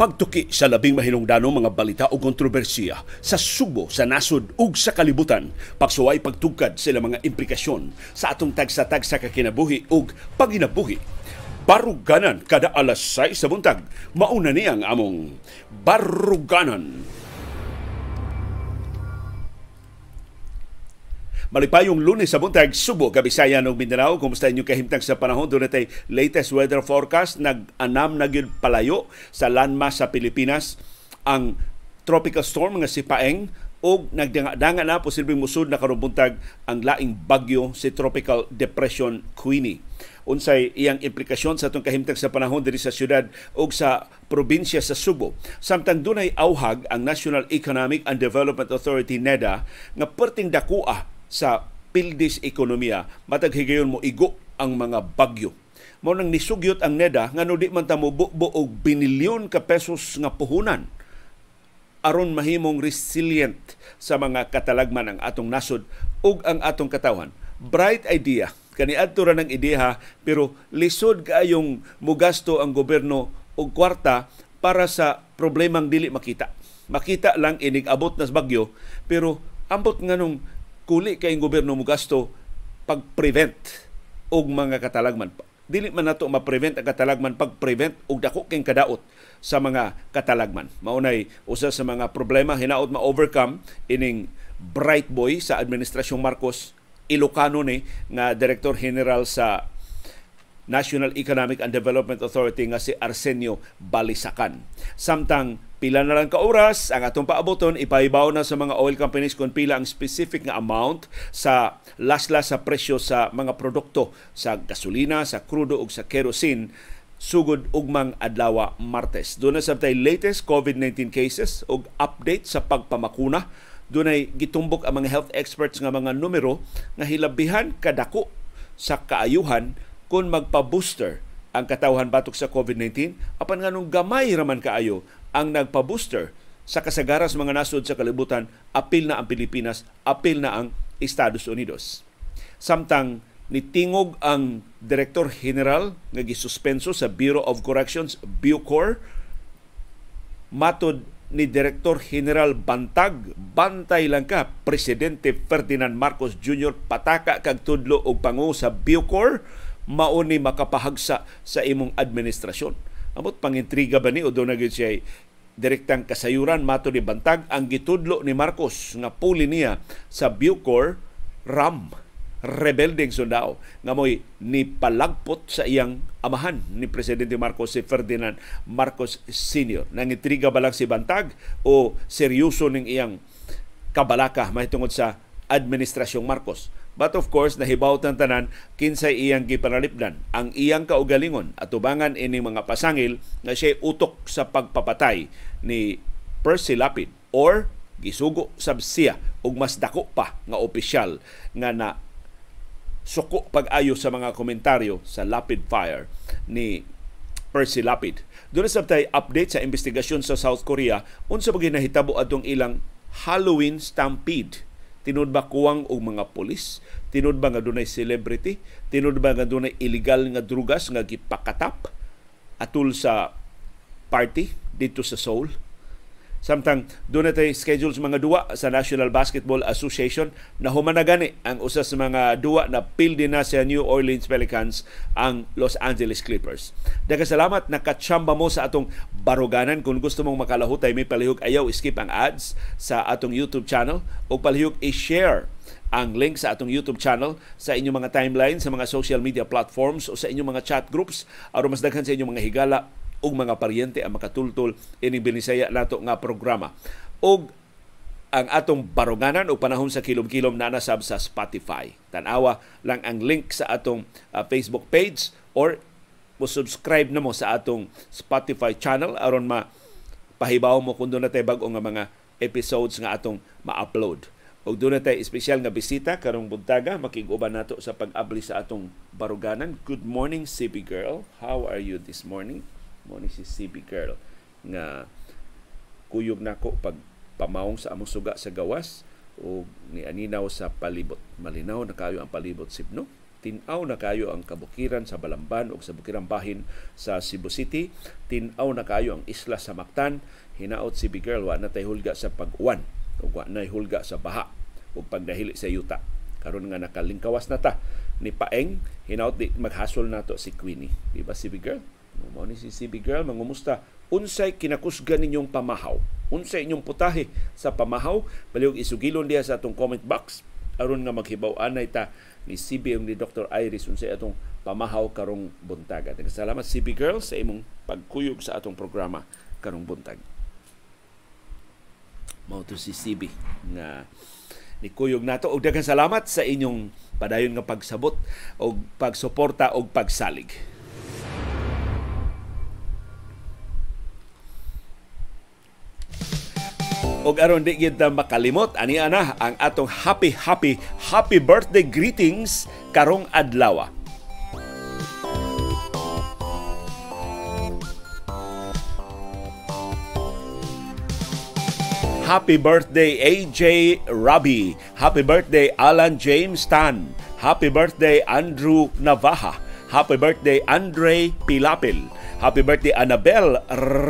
Pagtuki sa labing mahinungdanong mga balita o kontrobersiya sa Subo, sa nasod ug sa kalibutan, pagsuway pagtugkad sila mga implikasyon sa atong tagsa-tagsa kakinabuhi ug paginabuhi. Baruganan kada alas 6 sa buntag, mauna ni ang among Baruganan. Malipayong lunes sa buntag, Subo, Kabisayan ug Mindanao. Kumusta inyo kahimtang sa panahon? Doon natay latest weather forecast. Nag-anam na gyud palayo sa landmass sa Pilipinas ang tropical storm nga si Paeng o nagdanga na posibleng musud na karubuntag ang laing bagyo si Tropical Depression Queenie. Unsay iyang implikasyon sa atong kahimtang sa panahon diri sa syudad o sa probinsya sa Subo. Samtang dunay auhag ang National Economic and Development Authority NEDA nga perting dakua sa pildis ekonomiya matag higayon mo igo ang mga bagyo. Mo nang nisugyot ang NEDA nga no di man ta mo og binilyon ka pesos nga puhunan. Aron mahimong resilient sa mga katalagman ang atong nasod ug ang atong katawhan bright idea. Kani adto ra ng ideya pero lisod kaayong mugasto ang gobyerno og kwarta para sa problemang dili makita. Makita lang inig abot nas bagyo pero ambot nganong kuli kay gobyerno mo gasto pag-prevent og mga katalagman. Dili man nato ma-prevent ang katalagman pag-prevent og dako kay kadaot sa mga katalagman. Maunay usa sa mga problema hinaot ma-overcome ining bright boy sa administrasyong Marcos Ilocano ni nga Director General sa National Economic and Development Authority nga si Arsenio Balisacan. Samtang pila na lang ka oras ang atong paaboton ipaibaw na sa mga oil companies kung pila ang specific nga amount sa laslas sa presyo sa mga produkto sa gasolina, sa krudo ug sa kerosene sugod ugmang adlaw Martes. Doon na sabtay latest COVID-19 cases ug update sa pagpamakuna. Doon gitumbok ang mga health experts nga mga numero nga hilabihan kadako sa kaayuhan kung magpa-booster ang katawhan batok sa COVID-19 apan nganong gamay raman kaayo ang nagpa-booster sa kasagaran mga nasod sa kalibutan apil na ang Pilipinas apil na ang Estados Unidos samtang nitingog ang Direktor General nga gisuspenso sa Bureau of Corrections Bucor matod ni Direktor General Bantag bantay lang ka Presidente Ferdinand Marcos Jr. pataka kag tudlo og pangu sa Bucor mao ni makapahagsa sa imong administrasyon. Amot pangintriga ba ni o doon siya direktang kasayuran mato ni Bantag ang gitudlo ni Marcos nga puli niya sa Bucor RAM rebelding sundao nga mo'y ni palagpot sa iyang amahan ni Presidente Marcos si Ferdinand Marcos Sr. Nangitriga ba lang si Bantag o seryoso ning iyang kabalaka mahitungod sa administrasyong Marcos? But of course, nahibaw ng tanan kinsay iyang gipanalipdan. Ang iyang kaugalingon at tubangan ini mga pasangil na siya utok sa pagpapatay ni Percy Lapid or gisugo sab siya ug mas dako pa nga opisyal nga na suko pag-ayo sa mga komentaryo sa Lapid Fire ni Percy Lapid. Doon sa tay update sa investigasyon sa South Korea unsa ba ginahitabo adtong ilang Halloween stampede Tinud ba kuwang og mga pulis? Tinud ba nga dunay celebrity? Tinud ba nga dunay illegal nga drugas nga gipakatap atul sa party dito sa Seoul? Samtang doon na tayo schedule sa mga duwa sa National Basketball Association na humanagani ang usa sa mga duwa na pildi na sa New Orleans Pelicans ang Los Angeles Clippers. Daga salamat nakatsamba mo sa atong baruganan. Kung gusto mong makalahutay, may palihog ayaw skip ang ads sa atong YouTube channel o palihog i-share ang link sa atong YouTube channel sa inyong mga timeline sa mga social media platforms o sa inyong mga chat groups aron mas daghan sa inyong mga higala ug mga paryente ang makatultol ining binisaya nato nga programa. Og ang atong barunganan o panahon sa kilom-kilom na nasab sa Spotify. Tanawa lang ang link sa atong uh, Facebook page or mo subscribe na mo sa atong Spotify channel aron ma pahibaw mo doon na tayo bago nga mga episodes nga atong ma-upload. Og doon na tayo espesyal nga bisita karong buntaga makiguban nato sa pag-abli sa atong baruganan. Good morning, CB Girl. How are you this morning? Mo ni si CB Girl nga kuyog nako pag pamawong sa among suga sa gawas o ni aninaw sa palibot. Malinaw na kayo ang palibot sibno. Tinaw na kayo ang kabukiran sa Balamban o sa bukirang bahin sa Cebu City. Tinaw na kayo ang isla sa Mactan. Hinaot si Bigirl wa na tay hulga sa pag-uwan o wa na hulga sa baha o pagdahili sa yuta. Karon nga nakalingkawas na ta ni Paeng, hinaot di maghasol nato si Queenie. Di ba si Bigirl? Mo ni si CB Girl, mangumusta. Unsay kinakusgan ninyong pamahaw? Unsay inyong putahe sa pamahaw? Baliog isugilon diha sa atong comment box aron nga maghibaw anay ta ni CB ni Dr. Iris unsay atong pamahaw karong buntagan. Salamat CB Girls sa imong pagkuyog sa atong programa karong buntag. Mao to si CB nga ni kuyog nato og daghang salamat sa inyong padayon nga pagsabot og pagsuporta og pagsalig. Og aron di gyud makalimot ani ana ang atong happy happy happy birthday greetings karong adlaw. Happy birthday AJ Rabi. Happy birthday Alan James Tan. Happy birthday Andrew Navaja. Happy birthday Andre Pilapil. Happy birthday Annabel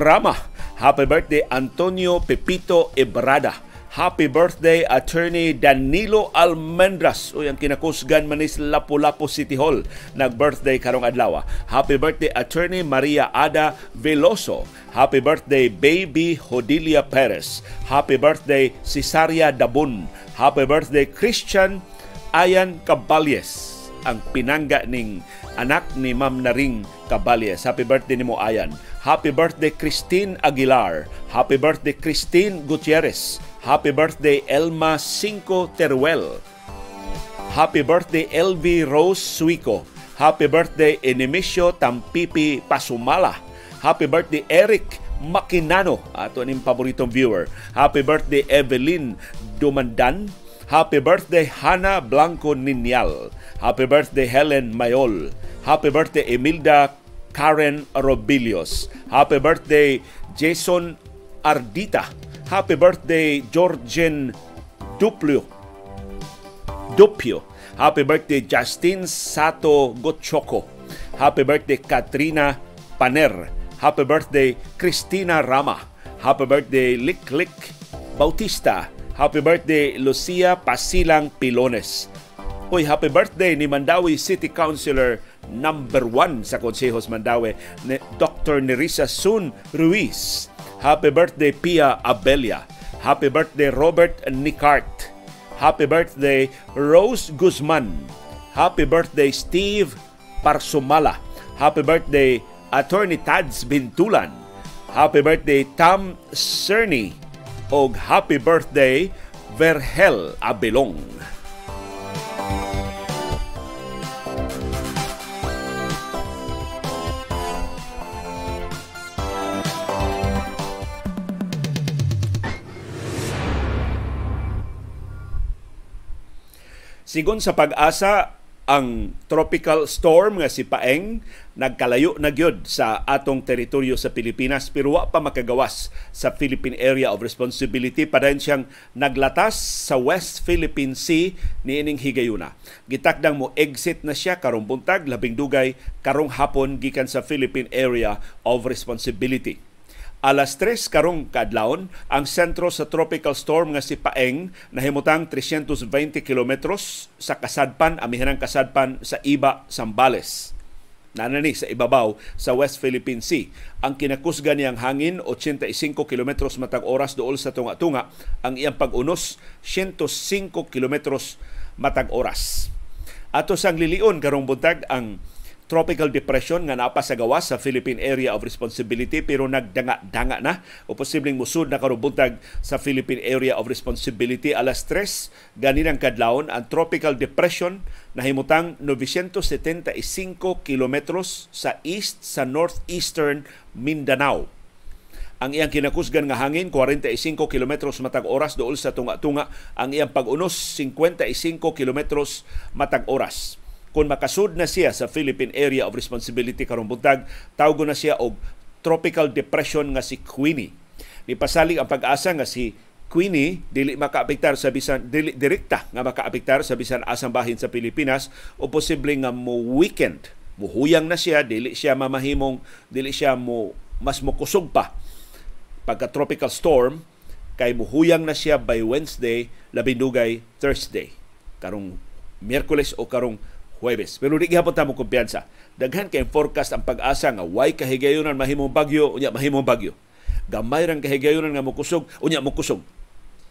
Rama. Happy birthday Antonio Pepito Ebrada. Happy birthday Attorney Danilo Almendras. O yung kinakusgan manis Lapu-Lapu City Hall. Nag-birthday karong adlaw. Happy birthday Attorney Maria Ada Veloso. Happy birthday Baby Hodilia Perez. Happy birthday Cesaria Dabun. Happy birthday Christian Ayan Caballes. Ang pinangga ning anak ni Ma'am Naring Caballes. Happy birthday ni mo Ayan. Happy birthday Christine Aguilar. Happy birthday Christine Gutierrez. Happy birthday Elma Cinco Teruel. Happy birthday LV Rose Suico. Happy birthday Enemisio Tampipi Pasumala. Happy birthday Eric Makinano, ato ning paboritong viewer. Happy birthday Evelyn Dumandan. Happy birthday Hana Blanco Ninyal. Happy birthday Helen Mayol. Happy birthday Emilda Karen Robilios. Happy birthday Jason Ardita. Happy birthday Georgian Duplio. Dupio. Happy birthday Justin Sato Gotchoko. Happy birthday Katrina Paner. Happy birthday Christina Rama. Happy birthday Lik Lik Bautista. Happy birthday Lucia Pasilang Pilones. Uy, happy birthday ni Mandawi City Councilor number 1 sa Konsehos Mandawi, ni Dr. Nerissa Sun Ruiz. Happy birthday Pia Abelia. Happy birthday Robert Nicart. Happy birthday Rose Guzman. Happy birthday Steve Parsumala. Happy birthday Attorney Tads Bintulan. Happy birthday Tam Cerny. Og happy birthday Verhel Abelong. Sigon sa pag-asa, ang tropical storm nga si Paeng nagkalayo na gyud sa atong teritoryo sa Pilipinas pero wa pa makagawas sa Philippine Area of Responsibility pa siyang naglatas sa West Philippine Sea niining higayuna. Gitakdang mo exit na siya karong buntag labing dugay karong hapon gikan sa Philippine Area of Responsibility alas 3 karong kadlawon ang sentro sa tropical storm nga si Paeng nahimutang 320 kilometros sa kasadpan amihanang kasadpan sa Iba Sambales nanani sa ibabaw sa West Philippine Sea. Ang kinakusga niyang hangin 85 kilometros matag oras dool sa tunga-tunga, ang iyang pag-unos 105 kilometros matag oras. Ato sang lilion karong buntag ang tropical depression nga napa sa gawas sa Philippine Area of Responsibility pero nagdanga-danga na. O posibleng musud na karubuntag sa Philippine Area of Responsibility. Alas 3 ganinang kadlawon ang tropical depression na himutang 975 kilometros sa east sa northeastern Mindanao. Ang iyang kinakusgan nga hangin 45 kilometros matag oras dool sa tunga-tunga. Ang iyang pag-unos 55 kilometros matag oras kung makasud na siya sa Philippine Area of Responsibility karong buntag, tawgo na siya og tropical depression nga si Queenie. Nipasalig ang pag-asa nga si Queenie dili makaapektar sa bisan dili direkta nga makaapektar sa bisan asang bahin sa Pilipinas o posible nga mo weekend. Muhuyang na siya dili siya mamahimong dili siya mo mas mokusog pa. Pagka tropical storm kay muhuyang na siya by Wednesday labindugay Thursday. Karong Miyerkules o karong Huwebes. Pero di gihapon ta mo kumpiyansa. Daghan kay forecast ang pag-asa nga way kahigayonan mahimong bagyo unya mahimong bagyo. Gamay rang kahigayonan nga mokusog unya mokusog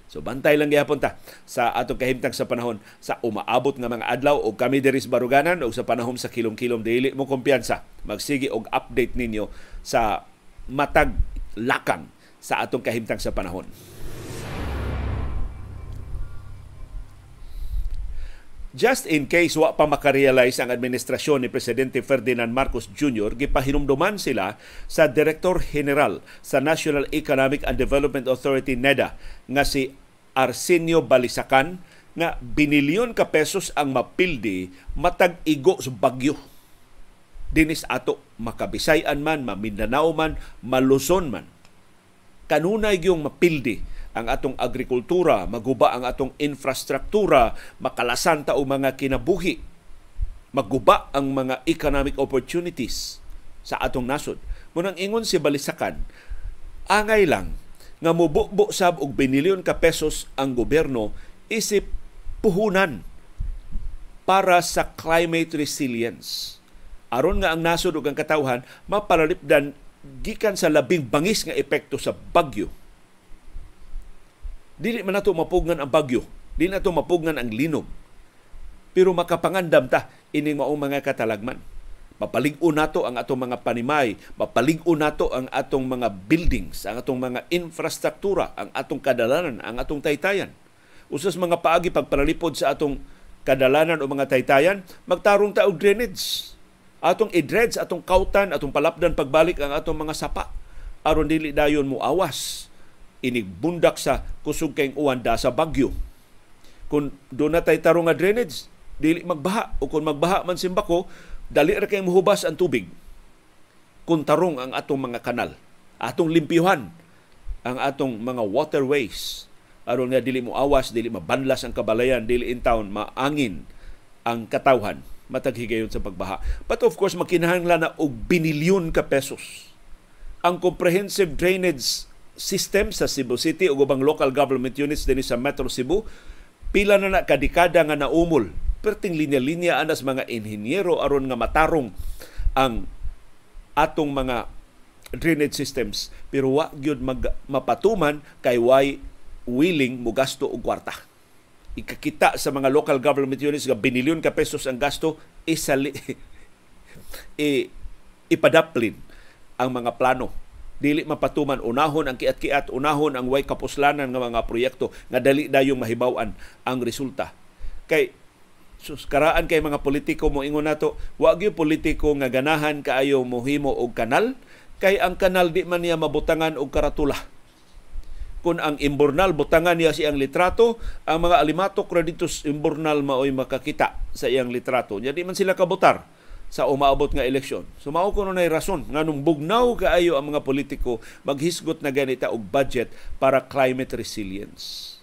So bantay lang gyapon ta sa atong kahimtang sa panahon. Sa umaabot nga mga adlaw o kami diri sa baruganan o sa panahon sa kilom-kilom dili mo kumpiyansa. Magsige og update ninyo sa matag lakang sa atong kahimtang sa panahon. Just in case wa pa makarealize ang administrasyon ni Presidente Ferdinand Marcos Jr., gipahinumduman sila sa Direktor General sa National Economic and Development Authority NEDA nga si Arsenio Balisacan nga binilyon ka pesos ang mapildi matag igo sa bagyo. Dinis ato makabisayan man, mamindanao man, maluson man. Kanunay yung mapildi ang atong agrikultura, maguba ang atong infrastruktura, makalasan ta og mga kinabuhi, maguba ang mga economic opportunities sa atong nasod. Munang ingon si Balisakan, angay lang nga mubukbo sab og binilyon ka pesos ang gobyerno isip puhunan para sa climate resilience. Aron nga ang nasod ug ang katawhan mapalalipdan gikan sa labing bangis nga epekto sa bagyo Dili man nato mapugnan ang bagyo. Dili nato mapugnan ang linog. Pero makapangandam ta ining maong mga katalagman. Mapalig-o nato ang atong mga panimay, mapalig-o nato ang atong mga buildings, ang atong mga infrastruktura, ang atong kadalanan, ang atong taytayan. Usas mga paagi pagpanalipod sa atong kadalanan o mga taytayan, magtarong ta og drainage. Atong i-dredge, atong kautan, atong palapdan pagbalik ang atong mga sapa aron dili dayon mo awas inigbundak sa kusog kayong uwanda sa Bagyo. Kung doon na tayo tarong nga drainage, dili magbaha. O kung magbaha man simbako, dali ra kayong muhubas ang tubig. Kung tarong ang atong mga kanal, atong limpyuhan ang atong mga waterways aron nga dili mo awas, dili mabanlas ang kabalayan, dili in town maangin ang katawhan matag higayon sa pagbaha. But of course, makinahanglan na og binilyon ka pesos. Ang comprehensive drainage system sa Cebu City o ubang local government units din sa Metro Cebu pila na na kadikada nga naumol. Perting linya-linya anas mga inhinyero aron nga matarong ang atong mga drainage systems. Pero wa gyud mag, mapatuman kay why willing mo gasto og kwarta. Ikakita sa mga local government units nga binilyon ka pesos ang gasto isali i, ipadaplin ang mga plano dili mapatuman unahon ang kiat-kiat unahon ang way kapuslanan nga mga proyekto nga dali dayong mahibaw-an ang resulta. Kay sus karaan kay mga politiko mo ingon nato wa gyud politiko nga ganahan kaayo mohimo og kanal kay ang kanal di man niya mabutangan og karatula. Kung ang imburnal butangan niya siyang litrato ang mga alimatok ra dito imburnal maoy makakita sa iyang litrato. Nya di man sila kabutar sa umaabot nga eleksyon. So mao kuno nay rason nga nung bugnaw kaayo ang mga politiko maghisgot na ganita og budget para climate resilience.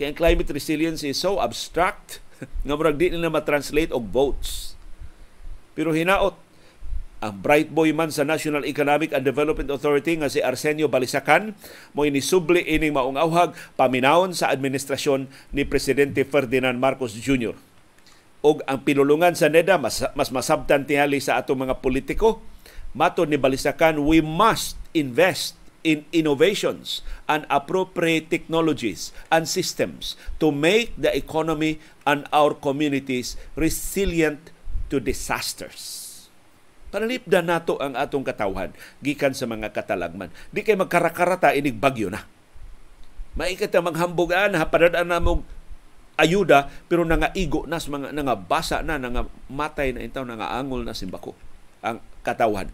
Kaya ang climate resilience is so abstract nga murag di nila ma-translate og votes. Pero hinaot ang bright boy man sa National Economic and Development Authority nga si Arsenio Balisacan mo inisubli ining maong awhag paminawon sa administrasyon ni Presidente Ferdinand Marcos Jr og ang pinulungan sa NEDA mas, mas masabtan tingali sa atong mga politiko mato ni Balisakan we must invest in innovations and appropriate technologies and systems to make the economy and our communities resilient to disasters. Panalipdan nato ang atong katawhan gikan sa mga katalagman. Di kay magkarakarata inig bagyo na. Maikata maghambog-an, hapadadaan na mong ayuda pero nangaigo nas mga nangabasa na nga matay na intaw angol na simbako ang katawan.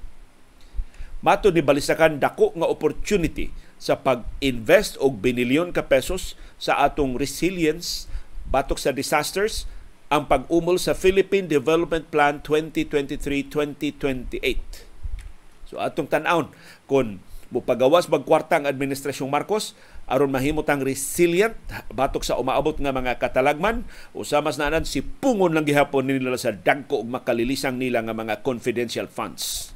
Mato ni balisakan dako nga opportunity sa pag-invest og binilyon ka pesos sa atong resilience batok sa disasters ang pag-umol sa Philippine Development Plan 2023-2028. So atong tan-aon kung Mupagawas magkwarta ang administrasyong Marcos aron mahimot ang resilient batok sa umaabot nga mga katalagman usamas na si pungon lang gihapon nila sa dagko ug makalilisang nila nga mga confidential funds.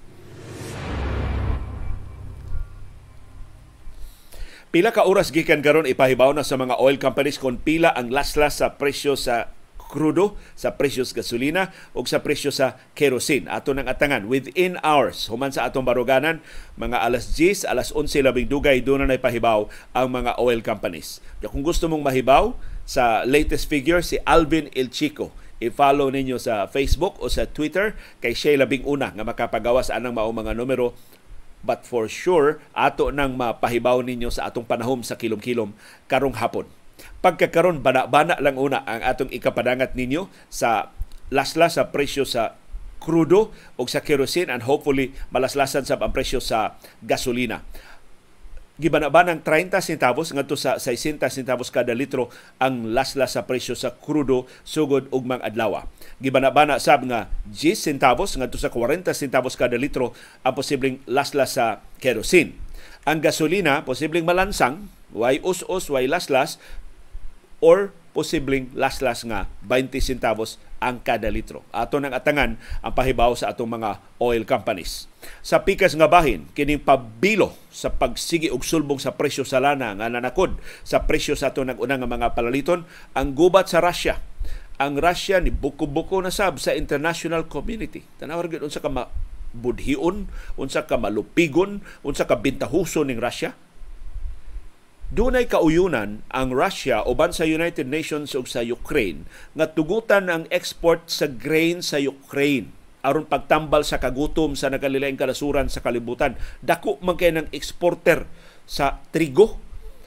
Pila ka oras gikan karon ipahibaw na sa mga oil companies kung pila ang laslas sa presyo sa krudo sa presyo sa gasolina o sa presyo sa kerosene. Ato nang atangan within hours human sa atong baruganan mga alas 10, alas 11 labing dugay doon na pahibaw ang mga oil companies. Kung gusto mong mahibaw sa latest figure si Alvin El Chico i-follow ninyo sa Facebook o sa Twitter kay siya labing una nga makapagawas anang mao mga numero But for sure, ato nang mapahibaw ninyo sa atong panahom sa kilom-kilom karong hapon. Pagkakaron, bana-bana lang una ang atong ikapadangat ninyo sa lasla sa presyo sa krudo o sa kerosene and hopefully malaslasan sa ang presyo sa gasolina gibana-ba ng 30 centavos ngadto sa 60 centavos kada litro ang lasla sa presyo sa krudo sugod ugmang adlaw. Gibana-bana sab nga 10 centavos ngadto sa 40 centavos kada litro ang posibleng lasla sa kerosene. Ang gasolina posibleng malansang, way us-us, way laslas or posibleng laslas nga 20 centavos ang kada litro. Ato nang atangan ang pahibaw sa atong mga oil companies. Sa pikas nga bahin, kining pabilo sa pagsigi og sulbong sa presyo sa lana nga nanakod sa presyo sa ato nag-una nga mga palaliton, ang gubat sa Russia. Ang Russia ni buko-buko na sab sa international community. Tanaw gyud unsa ka budhion, unsa ka malupigon, unsa ka bintahuson ning Russia Dunay kauyunan ang Russia uban sa United Nations ug sa Ukraine nga tugutan ang export sa grain sa Ukraine aron pagtambal sa kagutom sa nagalilaing kalasuran sa kalibutan. Dako man kay ng exporter sa trigo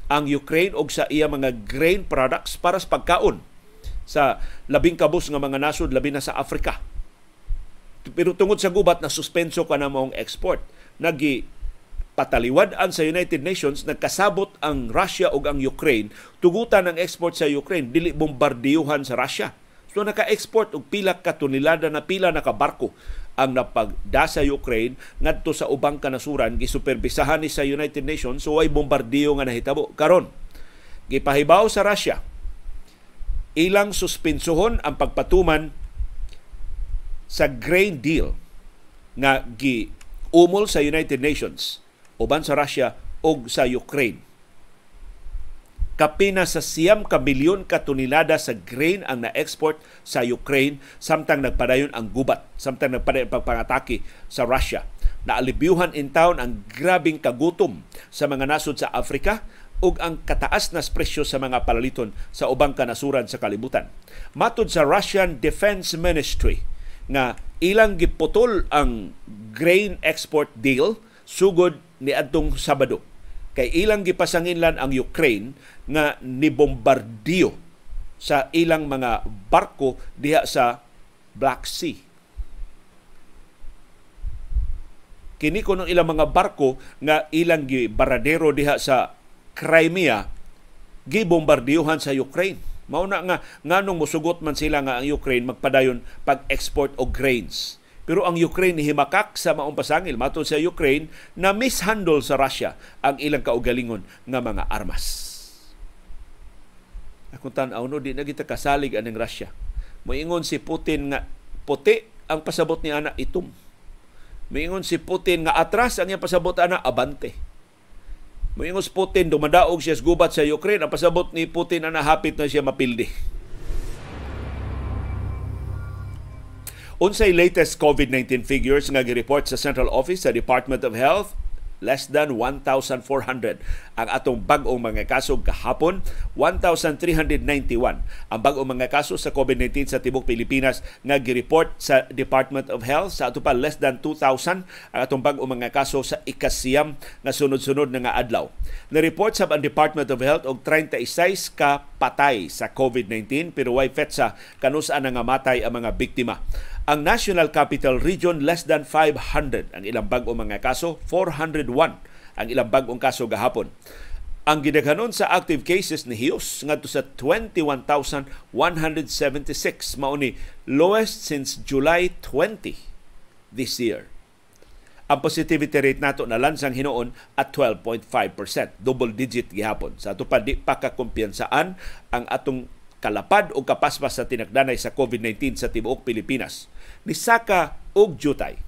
ang Ukraine og sa iya mga grain products para sa pagkaon sa labing kabus nga mga nasod labi na sa Africa. Pero tungod sa gubat na suspenso ka na mong export, nagi pataliwadan sa United Nations nagkasabot ang Russia ug ang Ukraine. Tugutan ang export sa Ukraine dili bombardiyuhan sa Russia. So naka-export og pila ka tonelada na pila na ka barko ang napagda sa Ukraine ngadto sa ubang kanasuran. Gisuperbisahan ni sa United Nations so ay bombardiyo nga nahitabo. Karon gipahibaw sa Russia ilang suspensohon ang pagpatuman sa grain deal nga gi umol sa United Nations uban sa Russia ug sa Ukraine. Kapina sa siyam ka milyon ka tonelada sa grain ang na-export sa Ukraine samtang nagpadayon ang gubat, samtang nagpadayon pagpangatake sa Russia. Naalibyuhan in town ang grabing kagutom sa mga nasod sa Afrika ug ang kataas na presyo sa mga palaliton sa ubang kanasuran sa kalibutan. Matod sa Russian Defense Ministry nga ilang giputol ang grain export deal sugod ni adtong Sabado kay ilang gipasanginlan ang Ukraine nga nibombardiyo sa ilang mga barko diha sa Black Sea. Kini kuno ilang mga barko nga ilang gibaradero diha sa Crimea gibombardiyohan sa Ukraine. Mao na nga nganong mosugot man sila nga ang Ukraine magpadayon pag-export og grains pero ang Ukraine himakak sa maong pasangil matod sa Ukraine na mishandle sa Russia ang ilang kaugalingon nga mga armas. Akong tan-aw no di na kita kasalig aning Russia. Moingon si Putin nga puti ang pasabot ni ana itom. Moingon si Putin nga atras ang iyang pasabot ana abante. Moingon si Putin dumadaog siya sa gubat sa Ukraine ang pasabot ni Putin ana hapit na siya mapildi. Unsay latest COVID-19 figures nga gi-report sa Central Office sa Department of Health less than 1,400 ang atong bag-ong mga kaso kahapon 1,391 ang bag-ong mga kaso sa COVID-19 sa tibok Pilipinas nga gi-report sa Department of Health sa ato pa less than 2,000 ang atong bag-ong mga kaso sa ikasiyam nga sunod-sunod nga adlaw. Na-report sa ang Department of Health og 36 ka patay sa COVID-19 pero way fetsa? Kanusa na nga matay ang mga biktima ang National Capital Region less than 500 ang ilang bag-o mga kaso, 401 ang ilang bag-ong kaso gahapon. Ang gidaghanon sa active cases ni Hios ngadto sa 21,176 mao ni lowest since July 20 this year. ang positivity rate nato na lansang hinuon at 12.5%. Double digit gihapon. Sa ato pa di pa ang atong kalapad o kapaspas sa tinagdanay sa COVID-19 sa tibuok Pilipinas. Ni Saka og Jutay.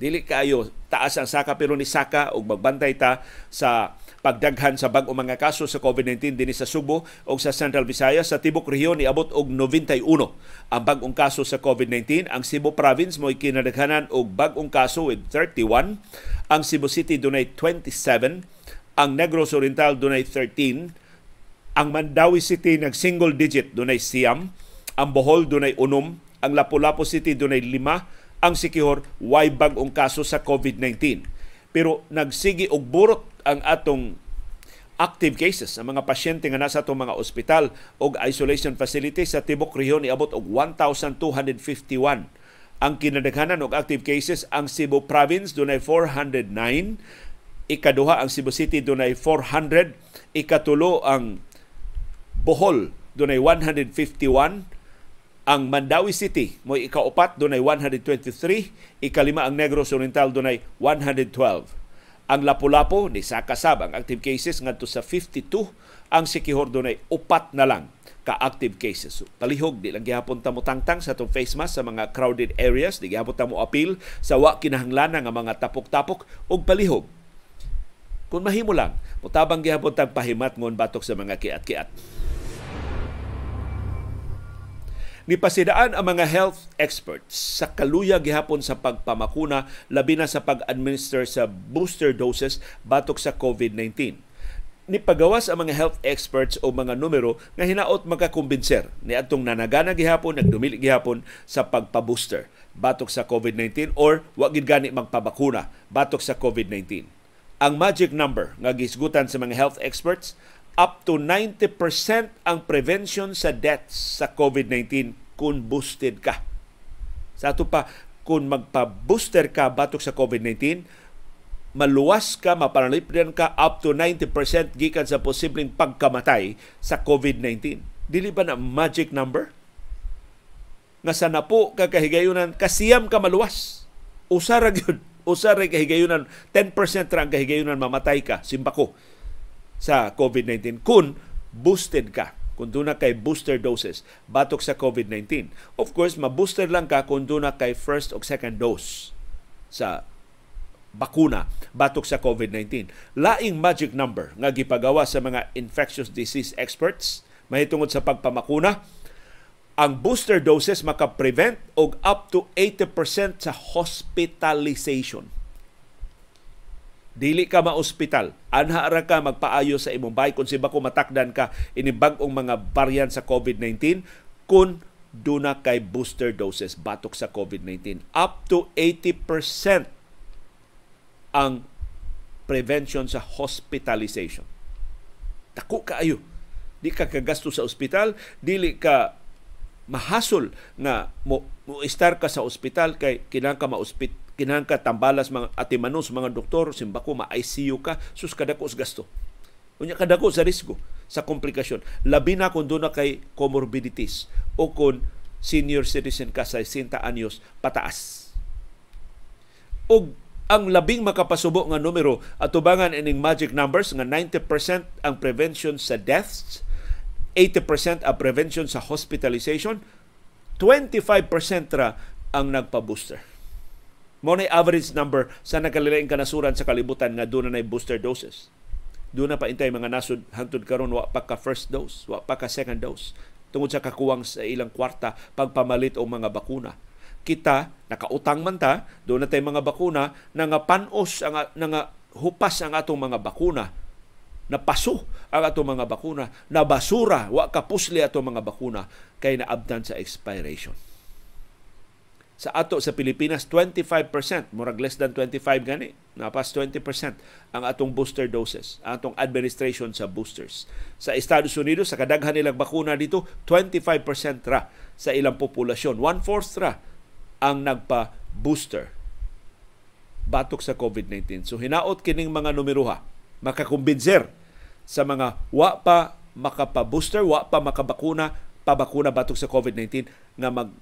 Dili kaayo taas ang saka pero ni Saka og magbantay ta sa pagdaghan sa bag-o mga kaso sa COVID-19 dinhi sa Subo o sa Central Visayas. Sa tibok rehiyon niabot og 91 ang bag-ong kaso sa COVID-19 ang Cebu province mo kinadaghanan og bag-ong kaso with 31 ang Cebu City dunay 27 ang Negros Oriental dunay 13 ang Mandawi City nag single digit dunay siyam. Ang Bohol dunay unom ang Lapu-Lapu City dunay lima. Ang Sikihor way bag-ong kaso sa COVID-19 pero nagsigi og burot ang atong active cases. Ang mga pasyente nga nasa atong mga ospital o isolation facility sa tibok rehiyon iabot og 1251 ang kinadaghanan og active cases ang Cebu province dunay 409 ikaduha ang Cebu City dunay 400 ikatulo ang Bohol dunay 151 ang Mandawi City mo ikaupat dunay 123 ikalima ang Negros Oriental dunay 112 ang Lapu-Lapu ni Sakasab ang active cases ngadto sa 52 ang Sikihor dunay upat na lang ka active cases. So, palihog di lang gihapon ta mo tangtang sa tong face mask sa mga crowded areas, di gihapon ta mo appeal sa wa kinahanglan nga mga tapok-tapok ug palihog. Kung mahimo lang, mutabang gihapon tang pahimat ngon batok sa mga kiat-kiat. Nipasidaan ang mga health experts sa kaluya gihapon sa pagpamakuna labi na sa pag-administer sa booster doses batok sa COVID-19. Nipagawas ang mga health experts o mga numero nga hinaot makakumbinser ni atong nanagana gihapon nagdumili gihapon sa pagpa-booster batok sa COVID-19 or wa gid gani magpabakuna batok sa COVID-19. Ang magic number nga gisgutan sa mga health experts up to 90% ang prevention sa deaths sa COVID-19 kung boosted ka. Sa ato pa, kung magpa-booster ka batok sa COVID-19, maluwas ka, mapanalipdan ka up to 90% gikan sa posibleng pagkamatay sa COVID-19. Dili ba na magic number? Nga sa napo kakahigayunan, kasiyam ka maluwas. Usara gyud usara kahigayunan 10% ra ang kahigayunan mamatay ka simbako sa COVID-19 kung boosted ka kung doon kay booster doses batok sa COVID-19. Of course, ma-booster lang ka kung doon kay first o second dose sa bakuna batok sa COVID-19. Laing magic number nga gipagawa sa mga infectious disease experts mahitungod sa pagpamakuna ang booster doses maka-prevent og up to 80% sa hospitalization dili ka ma-ospital, anha ra ka magpaayo sa imong bay kung siba ko matakdan ka ini bag-ong mga variant sa COVID-19 kung duna kay booster doses batok sa COVID-19. Up to 80% ang prevention sa hospitalization. Dako kaayo. Di ka kagasto sa ospital, dili ka mahasol nga mo, mo estar ka sa ospital kay kinang ka kinahang ka tambalas mga atimanos mga doktor simbako ma ICU ka sus kadako sa gasto. Unya kadako sa risgo sa komplikasyon. Labi na kung doon na kay comorbidities o kung senior citizen ka sa 60 anyos pataas. Og ang labing makapasubo nga numero atubangan ining magic numbers nga 90% ang prevention sa deaths 80% ang prevention sa hospitalization 25% ra ang nagpa-booster Mo na average number sa nakalilaing kanasuran sa kalibutan nga doon na booster doses. Doon na pa intay mga nasod hangtod karon wa pa ka first dose, wa pa ka second dose. Tungod sa kakuwang sa ilang kwarta pagpamalit og mga bakuna. Kita nakautang man ta, doon na tay mga bakuna na nga panos ang nga hupas ang atong mga bakuna napaso ang atong mga bakuna, na basura, wa kapusli atong mga bakuna kay naabdan sa expiration sa ato sa Pilipinas 25%, murag less than 25 gani, napas 20% ang atong booster doses, ang atong administration sa boosters. Sa Estados Unidos, sa kadaghan nilang bakuna dito, 25% ra sa ilang populasyon. One-fourth ra ang nagpa-booster batok sa COVID-19. So hinaot kining mga numeroha, makakumbinser sa mga wa pa makapa-booster, wa pa makabakuna, pabakuna batok sa COVID-19 nga mag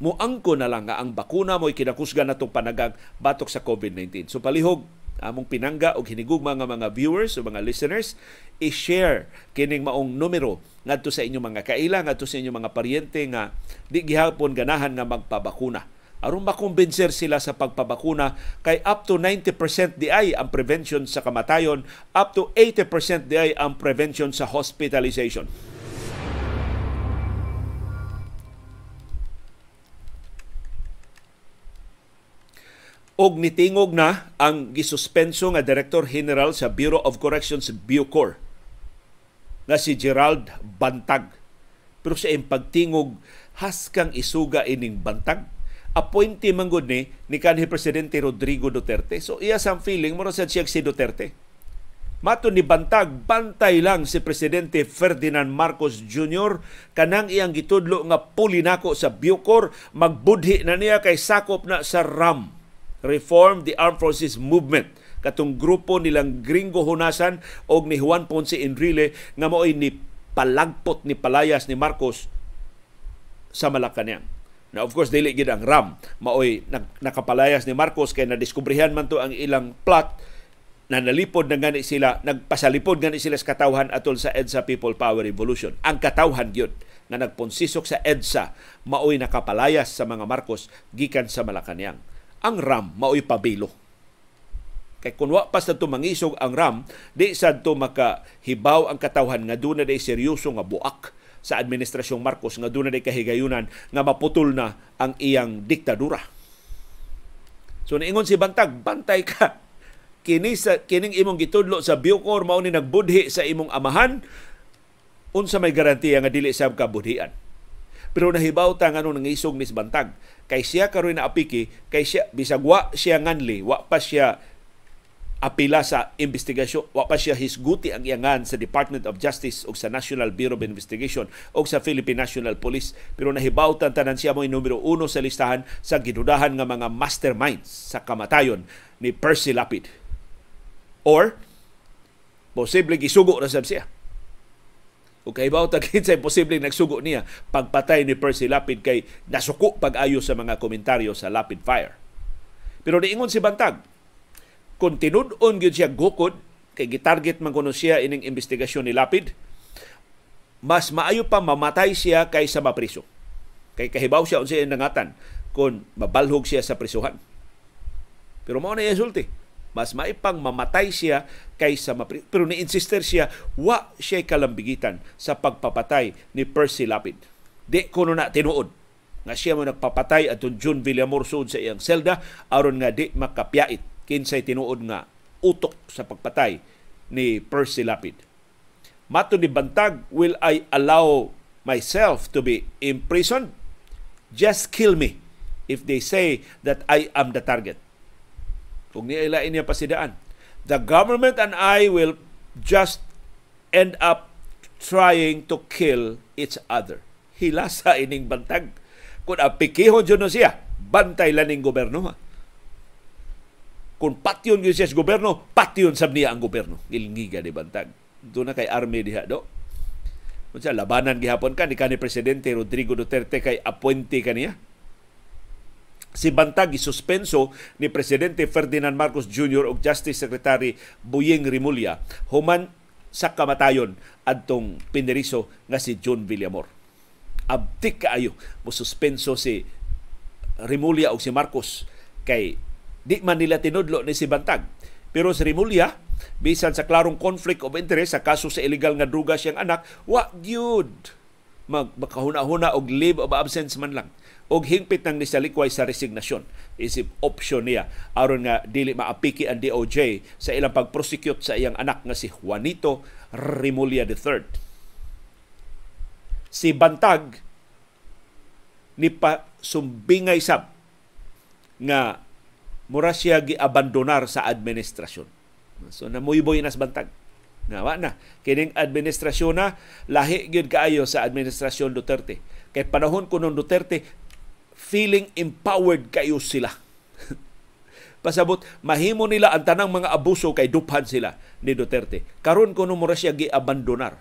muangko na lang nga ang bakuna mo'y kinakusgan natong panagag batok sa COVID-19. So palihog among pinangga og hinigugma nga mga viewers o mga listeners i-share kining maong numero ngadto sa inyong mga kaila ngadto sa inyong mga paryente nga di gihapon ganahan nga magpabakuna aron makumbinser sila sa pagpabakuna kay up to 90% di ay ang prevention sa kamatayon up to 80% di ay ang prevention sa hospitalization og nitingog na ang gisuspenso nga Director General sa Bureau of Corrections Bucor na si Gerald Bantag. Pero sa pagtingog, haskang isuga ining bantag. Appointee man ni ni kanhi presidente Rodrigo Duterte. So iya sa feeling mo sa siya si Duterte. Mato ni Bantag, bantay lang si Presidente Ferdinand Marcos Jr. kanang iyang gitudlo nga pulinako sa Bucor, magbudhi na niya kay sakop na sa RAM Reform the Armed Forces Movement katong grupo nilang Gringo Hunasan og ni Juan Ponce Enrile nga mo'y ni palagpot ni palayas ni Marcos sa Malacañang. Na of course dili gid ang RAM maoy nakapalayas ni Marcos kay nadiskubrihan man to ang ilang plot na nalipod na gani sila, nagpasalipod gani sila sa katawhan atol sa EDSA People Power Revolution. Ang katawhan gyud nga nagponsisok sa EDSA maoy nakapalayas sa mga Marcos gikan sa Malacañang ang RAM mao'y pabilo. Kay kung wa pa sa mangisog ang RAM, di sad to makahibaw ang katawhan nga doon na seryoso nga buak sa administrasyong Marcos nga doon na kahigayunan nga maputol na ang iyang diktadura. So niingon si Bantag, bantay ka. Kini sa kining imong gitudlo sa Bucor mao ni nagbudhi sa imong amahan unsa may garantiya nga dili sa kabudhian. Pero nahibaw ta nga nung nangisog ni Bantag kay siya karon na apiki kay siya bisag wa siya nganli wa pa siya apila sa investigasyon wa pa siya hisguti ang iyangan sa Department of Justice o sa National Bureau of Investigation o sa Philippine National Police. Pero nahibawtan tanan siya mo numero uno sa listahan sa gidudahan nga mga masterminds sa kamatayon ni Percy Lapid. Or posible gisugo ra sab siya o kay baw tagin sa imposible nagsugo niya pagpatay ni Percy Lapid kay nasuko pag-ayo sa mga komentaryo sa Lapid Fire. Pero niingon si Bantag, kung tinud-on gyud siya gukod kay gitarget man kuno siya ining investigasyon ni Lapid, mas maayo pa mamatay siya kaysa mapriso. Kay kahibaw siya unsa nangatan kung mabalhog siya sa prisuhan. Pero mao na isulti mas maipang mamatay siya kaysa mapri- pero ni-insister siya wa siya kalambigitan sa pagpapatay ni Percy Lapid. Di kuno na tinuod nga siya mo nagpapatay atong June Villamor sud sa iyang selda aron nga di makapyait kinsay tinuod nga utok sa pagpatay ni Percy Lapid. Mato ni Bantag, will I allow myself to be imprisoned? Just kill me if they say that I am the target kung niailain niya pasidaan. The government and I will just end up trying to kill each other. Hilasa ining bantag. Kung apikihon dyan siya, bantay lang ng goberno. Ha? Kung patyon yun siya sa goberno, patyon sab niya ang goberno. Ilngiga ni bantag. Doon na kay army diha do. Kung labanan gihapon ka ni kanhi presidente Rodrigo Duterte kay appointee kaniya si Bantag isuspenso ni Presidente Ferdinand Marcos Jr. ug Justice Secretary Buying Rimulya human sa kamatayon adtong pineriso nga si John Villamor. Abtik kaayo mo suspenso si Rimulya ug si Marcos kay di man nila tinudlo ni si Bantag. Pero si Rimulya bisan sa klarong conflict of interest sa kaso sa illegal nga druga siyang anak, wa gyud mag makahuna-huna og leave of absence man lang og hingpit nang nisalikway sa resignasyon isip option niya aron nga dili maapiki ang DOJ sa ilang pagprosecute sa iyang anak nga si Juanito Rimulya III. Si Bantag ni pa sumbingay sab nga mura siya giabandonar sa administrasyon. So namuyboy nas bantag. Nawa na. Kining administrasyon na lahi gyud kaayo sa administrasyon Duterte. Kay panahon kuno Duterte feeling empowered kayo sila. Pasabot, mahimo nila ang tanang mga abuso kay duphan sila ni Duterte. Karon kuno mo siya gi-abandonar.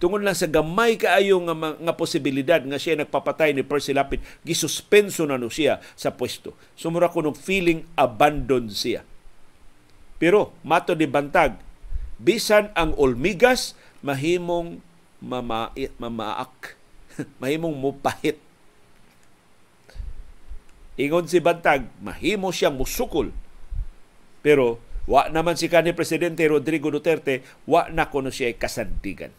tungod lang sa gamay kaayo nga, nga posibilidad nga siya nagpapatay ni Percy Lapid, gisuspenso na no siya sa pwesto. Sumura ko nung feeling abandoned siya. Pero, mato ni Bantag, bisan ang olmigas, mahimong mamait, mamaak, mahimong mupahit. Ingon si Bantag, mahimo siyang musukol. Pero, wa naman si kanhi Presidente Rodrigo Duterte, wa na kuno siya kasandigan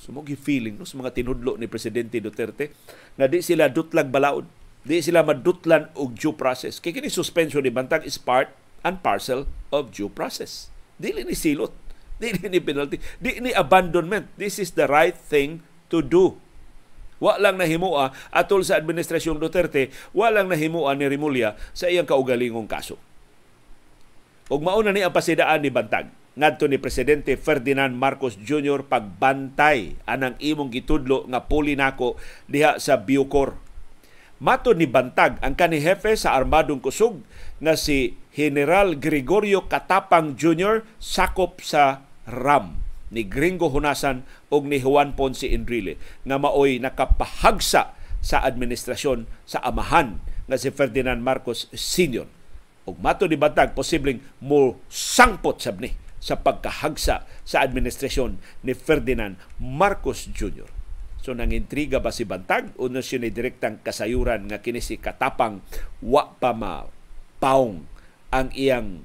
Sumugi feeling no, sa mga tinudlo ni Presidente Duterte nga di sila dutlag balaod, di sila madutlan og due process. Kay kini suspension ni Bantag is part and parcel of due process. Dili ni silot, dili ni penalty, di ni abandonment. This is the right thing to do. Wa lang nahimua atol sa administrasyon Duterte, wa lang nahimua ni Rimulya sa iyang kaugalingong kaso. Ug mauna ni ang pasidaan ni Bantag ngadto ni presidente Ferdinand Marcos Jr. pagbantay anang imong gitudlo nga puli nako diha sa Biocor. Mato ni Bantag ang kani hefe sa armadong kusog nga si General Gregorio Katapang Jr. sakop sa RAM ni Gringo Hunasan og ni Juan Ponce Enrile nga maoy nakapahagsa sa administrasyon sa amahan nga si Ferdinand Marcos Sr. Og mato ni Bantag posibleng mo sangpot sab ni sa pagkahagsa sa administrasyon ni Ferdinand Marcos Jr. So nangintriga ba si Bantag o na siya direktang kasayuran nga kini si katapang wa pa ma paong ang iyang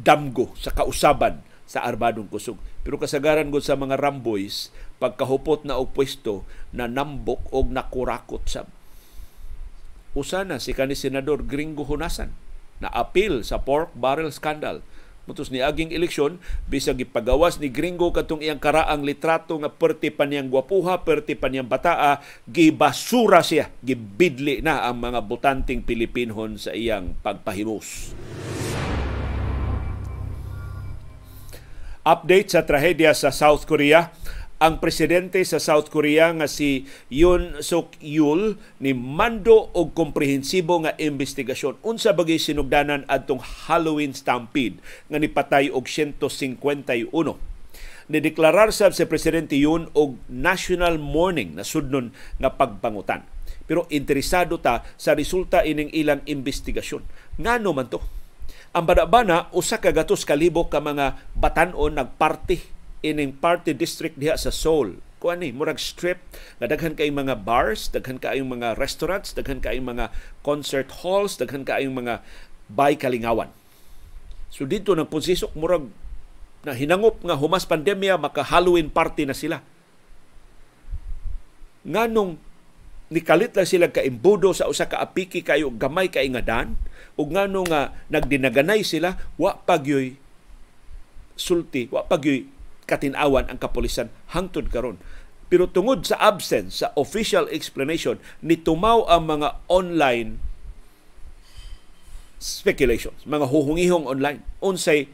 damgo sa kausaban sa armadong kusog. Pero kasagaran gud sa mga Ramboys, pagkahupot na og pwesto na nambok og nakurakot sa Usana si kani senador Gringo Hunasan na apil sa pork barrel scandal. Mutos ni aging eleksyon, bisag ipagawas ni Gringo katong iyang karaang litrato nga perti pa niyang gwapuha, perti pa niyang bataa, gibasura siya, gibidli na ang mga butanting Pilipinhon sa iyang pagpahimus. Update sa trahedya sa South Korea ang presidente sa South Korea nga si Yoon Suk Yeol ni mando og komprehensibo nga investigasyon unsa bagay sinugdanan adtong Halloween stampede nga nipatay og 151 nideklarar sab si Presidente Yoon og national mourning na sudnon nga pagpangutan. Pero interesado ta sa resulta ining ilang investigasyon. Ngano man to? Ang banabana, usa ka gatos kalibo ka mga batanon nagparty ining party district diha sa Seoul. Kuan ni murag strip nga daghan kay mga bars, daghan kay mga restaurants, daghan kay mga concert halls, daghan kay mga bay kalingawan. So dito nang punsisok murag na hinangop nga humas pandemya maka Halloween party na sila. Nganong nikalit lang sila ka imbudo sa usa ka apiki kayo gamay kay ug ngano nga nagdinaganay sila wa pagyoy sulti wa pagyoy katinawan ang kapulisan hangtod karon. Pero tungod sa absence sa official explanation, nitumaw ang mga online speculations, mga huhungihong online. Unsay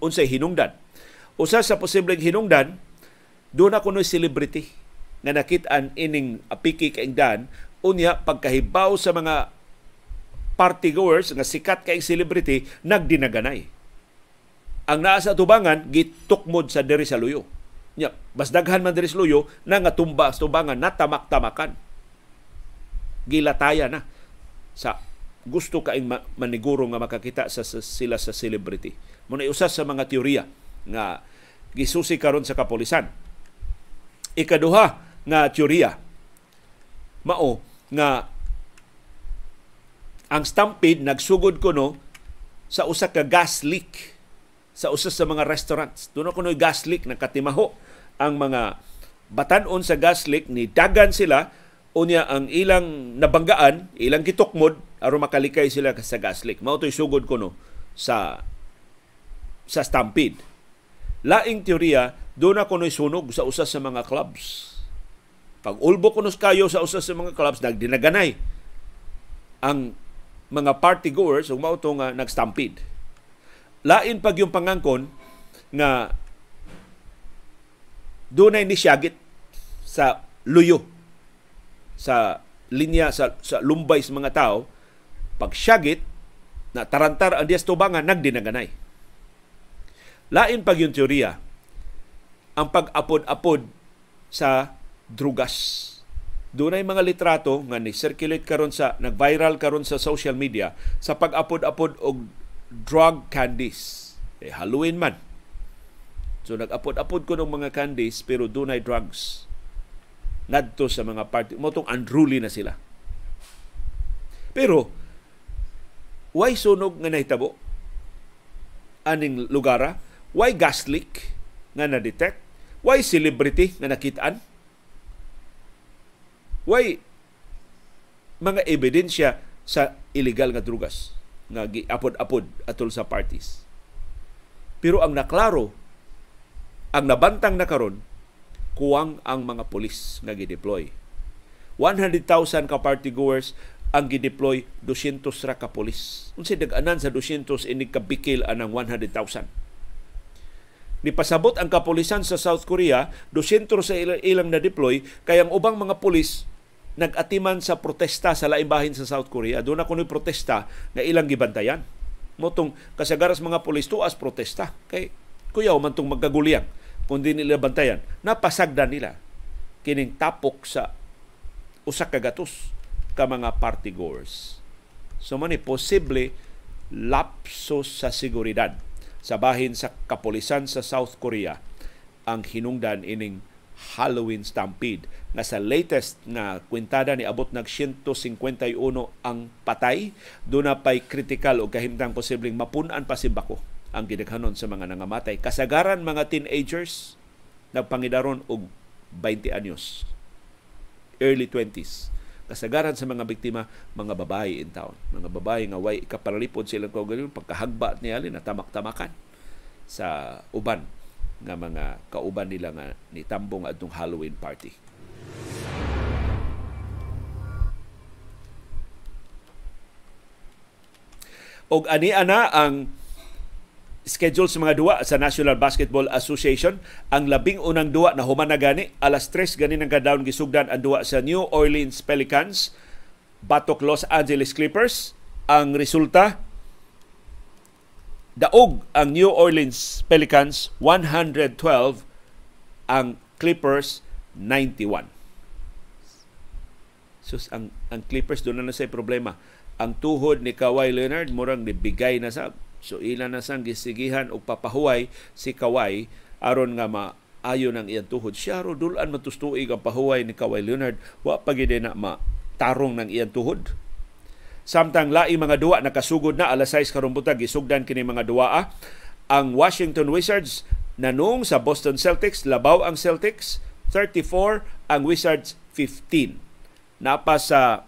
unsay hinungdan. Usa sa posibleng hinungdan, doon ako no celebrity nga nakitaan ining apiki kaingdan unya pagkahibaw sa mga party goers nga sikat kay celebrity nagdinaganay ang naa sa tubangan gitukmod sa diri sa luyo. Nya, bas daghan man diri sa luyo na nga tumba sa tubangan natamak-tamakan. Gilataya na sa gusto kaing maniguro nga makakita sa, sa sila sa celebrity. Muna usas sa mga teorya nga gisusi karon sa kapolisan. Ikaduha nga teorya mao nga ang stampede nagsugod kuno sa usa ka gas leak sa usa sa mga restaurants. Doon ako gas leak nakatimaho ang mga batanon sa gas leak ni dagan sila unya ang ilang nabanggaan, ilang gitukmod aron makalikay sila sa gas leak. Mao toy sugod kuno sa sa stampede. Laing teorya, doon ako no'y sunog sa usa sa mga clubs. Pag ulbo ko kayo sa usa sa mga clubs, nagdinaganay ang mga party goers ug mao nga nag-stampede lain pag yung pangangkon nga dunay ni siyagit sa luyo sa linya sa, sa lumbay sa mga tao pag siyagit na tarantar ang Dias Tubangan nagdinaganay lain pag yung teorya ang pag-apod-apod sa drugas. Doon ay mga litrato nga ni circulate karon sa nag-viral karon sa social media sa pag-apod-apod og drug candies. Eh, Halloween man. So nag-apod-apod ko ng mga candies pero doon ay drugs. Ngadto sa mga party. Motong unruly na sila. Pero, why sunog nga nahitabo? Aning lugara? Why gas leak nga na-detect? Why celebrity nga nakitaan? Why mga ebidensya sa illegal nga drugas nga giapod-apod atol sa parties. Pero ang naklaro, ang nabantang na karon, kuwang ang mga pulis nga gideploy. 100,000 ka party goers ang gideploy 200 ra ka pulis. Unsa dag-anan sa 200 ini kabikil anang 100,000. Nipasabot ang kapulisan sa South Korea, 200 sa ilang na deploy kay ang ubang mga pulis nag-atiman sa protesta sa laing bahin sa South Korea. Doon ako protesta na ilang gibantayan. Motong kasagaras mga pulis tuas protesta. Kay kuyaw man tong magkaguliyang kung di nila bantayan. Napasagdan nila kining tapok sa usa ka gatos ka mga party goers. So man posible lapsos sa seguridad sa bahin sa kapulisan sa South Korea ang hinungdan ining Halloween Stampede nga sa latest na kwentada ni abot nag 151 ang patay. Do na pay critical o kahimtang posibleng mapunan pa si Bako ang gidaghanon sa mga nangamatay. Kasagaran mga teenagers nagpangidaron og 20 anyos early 20s kasagaran sa mga biktima mga babae in town. Mga babae nga way kapalalipod sila ko ganun pagkahagba niya na tamak-tamakan sa uban nga mga kauban nila nga ni tambong adtong Halloween party. Og ani ana ang schedule sa mga duwa sa National Basketball Association. Ang labing unang duwa na human na gani alas 3 gani nang kadawon gisugdan ang duwa sa New Orleans Pelicans batok Los Angeles Clippers. Ang resulta daog ang New Orleans Pelicans 112 ang Clippers 91 sus ang ang Clippers doon na, na say problema. Ang tuhod ni Kawhi Leonard murang nibigay na sa so ila na sang gisigihan og papahuway si Kawhi aron nga maayo ng iyang tuhod. Siya ro dulan matustuig ang pahuway ni Kawhi Leonard. Wa pa na ma tarong ng iyang tuhod samtang laing mga duwa nakasugod na alas 6 karon buntag gisugdan kini mga duwa ang Washington Wizards nanung sa Boston Celtics labaw ang Celtics 34 ang Wizards 15 napa sa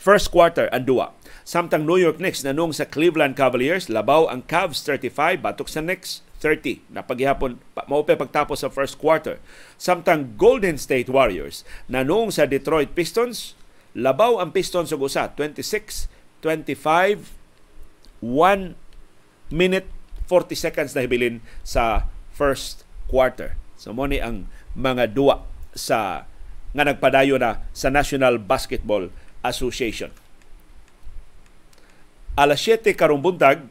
first quarter ang duwa. Samtang New York Knicks nanung sa Cleveland Cavaliers, labaw ang Cavs 35 batok sa Knicks 30 na paghihapon mao pa pagtapos sa first quarter. Samtang Golden State Warriors nanung sa Detroit Pistons, labaw ang Pistons og usa 26 25 1 minute 40 seconds na hibilin sa first quarter. So mo ni ang mga duwa sa nga nagpadayo na sa National Basketball Association. Alas 7 karong buntag,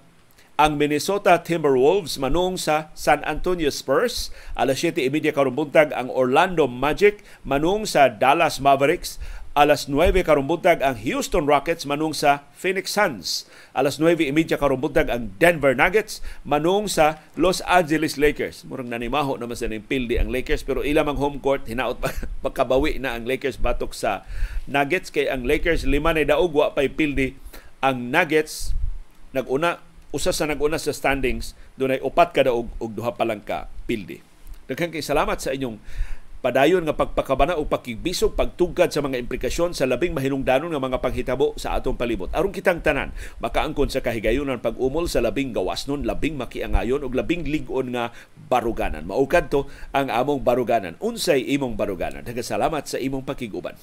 ang Minnesota Timberwolves manung sa San Antonio Spurs. Alas 7.30 karong buntag ang Orlando Magic manung sa Dallas Mavericks. Alas 9 karong buntag ang Houston Rockets manung sa Phoenix Suns. Alas 9.30 karong buntag ang Denver Nuggets manung sa Los Angeles Lakers. Murang nanimaho naman sa ning pildi ang Lakers pero ilang ang home court hinaot pa pagkabawi na ang Lakers batok sa Nuggets kay ang Lakers lima na daog wa pay pildi ang Nuggets naguna usa sa naguna sa standings dunay upat ka daog og duha pa lang ka pildi. Daghang kay salamat sa inyong padayon nga pagpakabana o pakigbisog pagtugad sa mga implikasyon sa labing mahinungdanon nga mga panghitabo sa atong palibot. Aron kitang tanan makaangkon sa kahigayunan pag-umol sa labing gawas gawasnon labing makiangayon ug labing ligon nga baruganan. Mao kadto ang among baruganan. Unsay imong baruganan? Salamat sa imong pakiguban.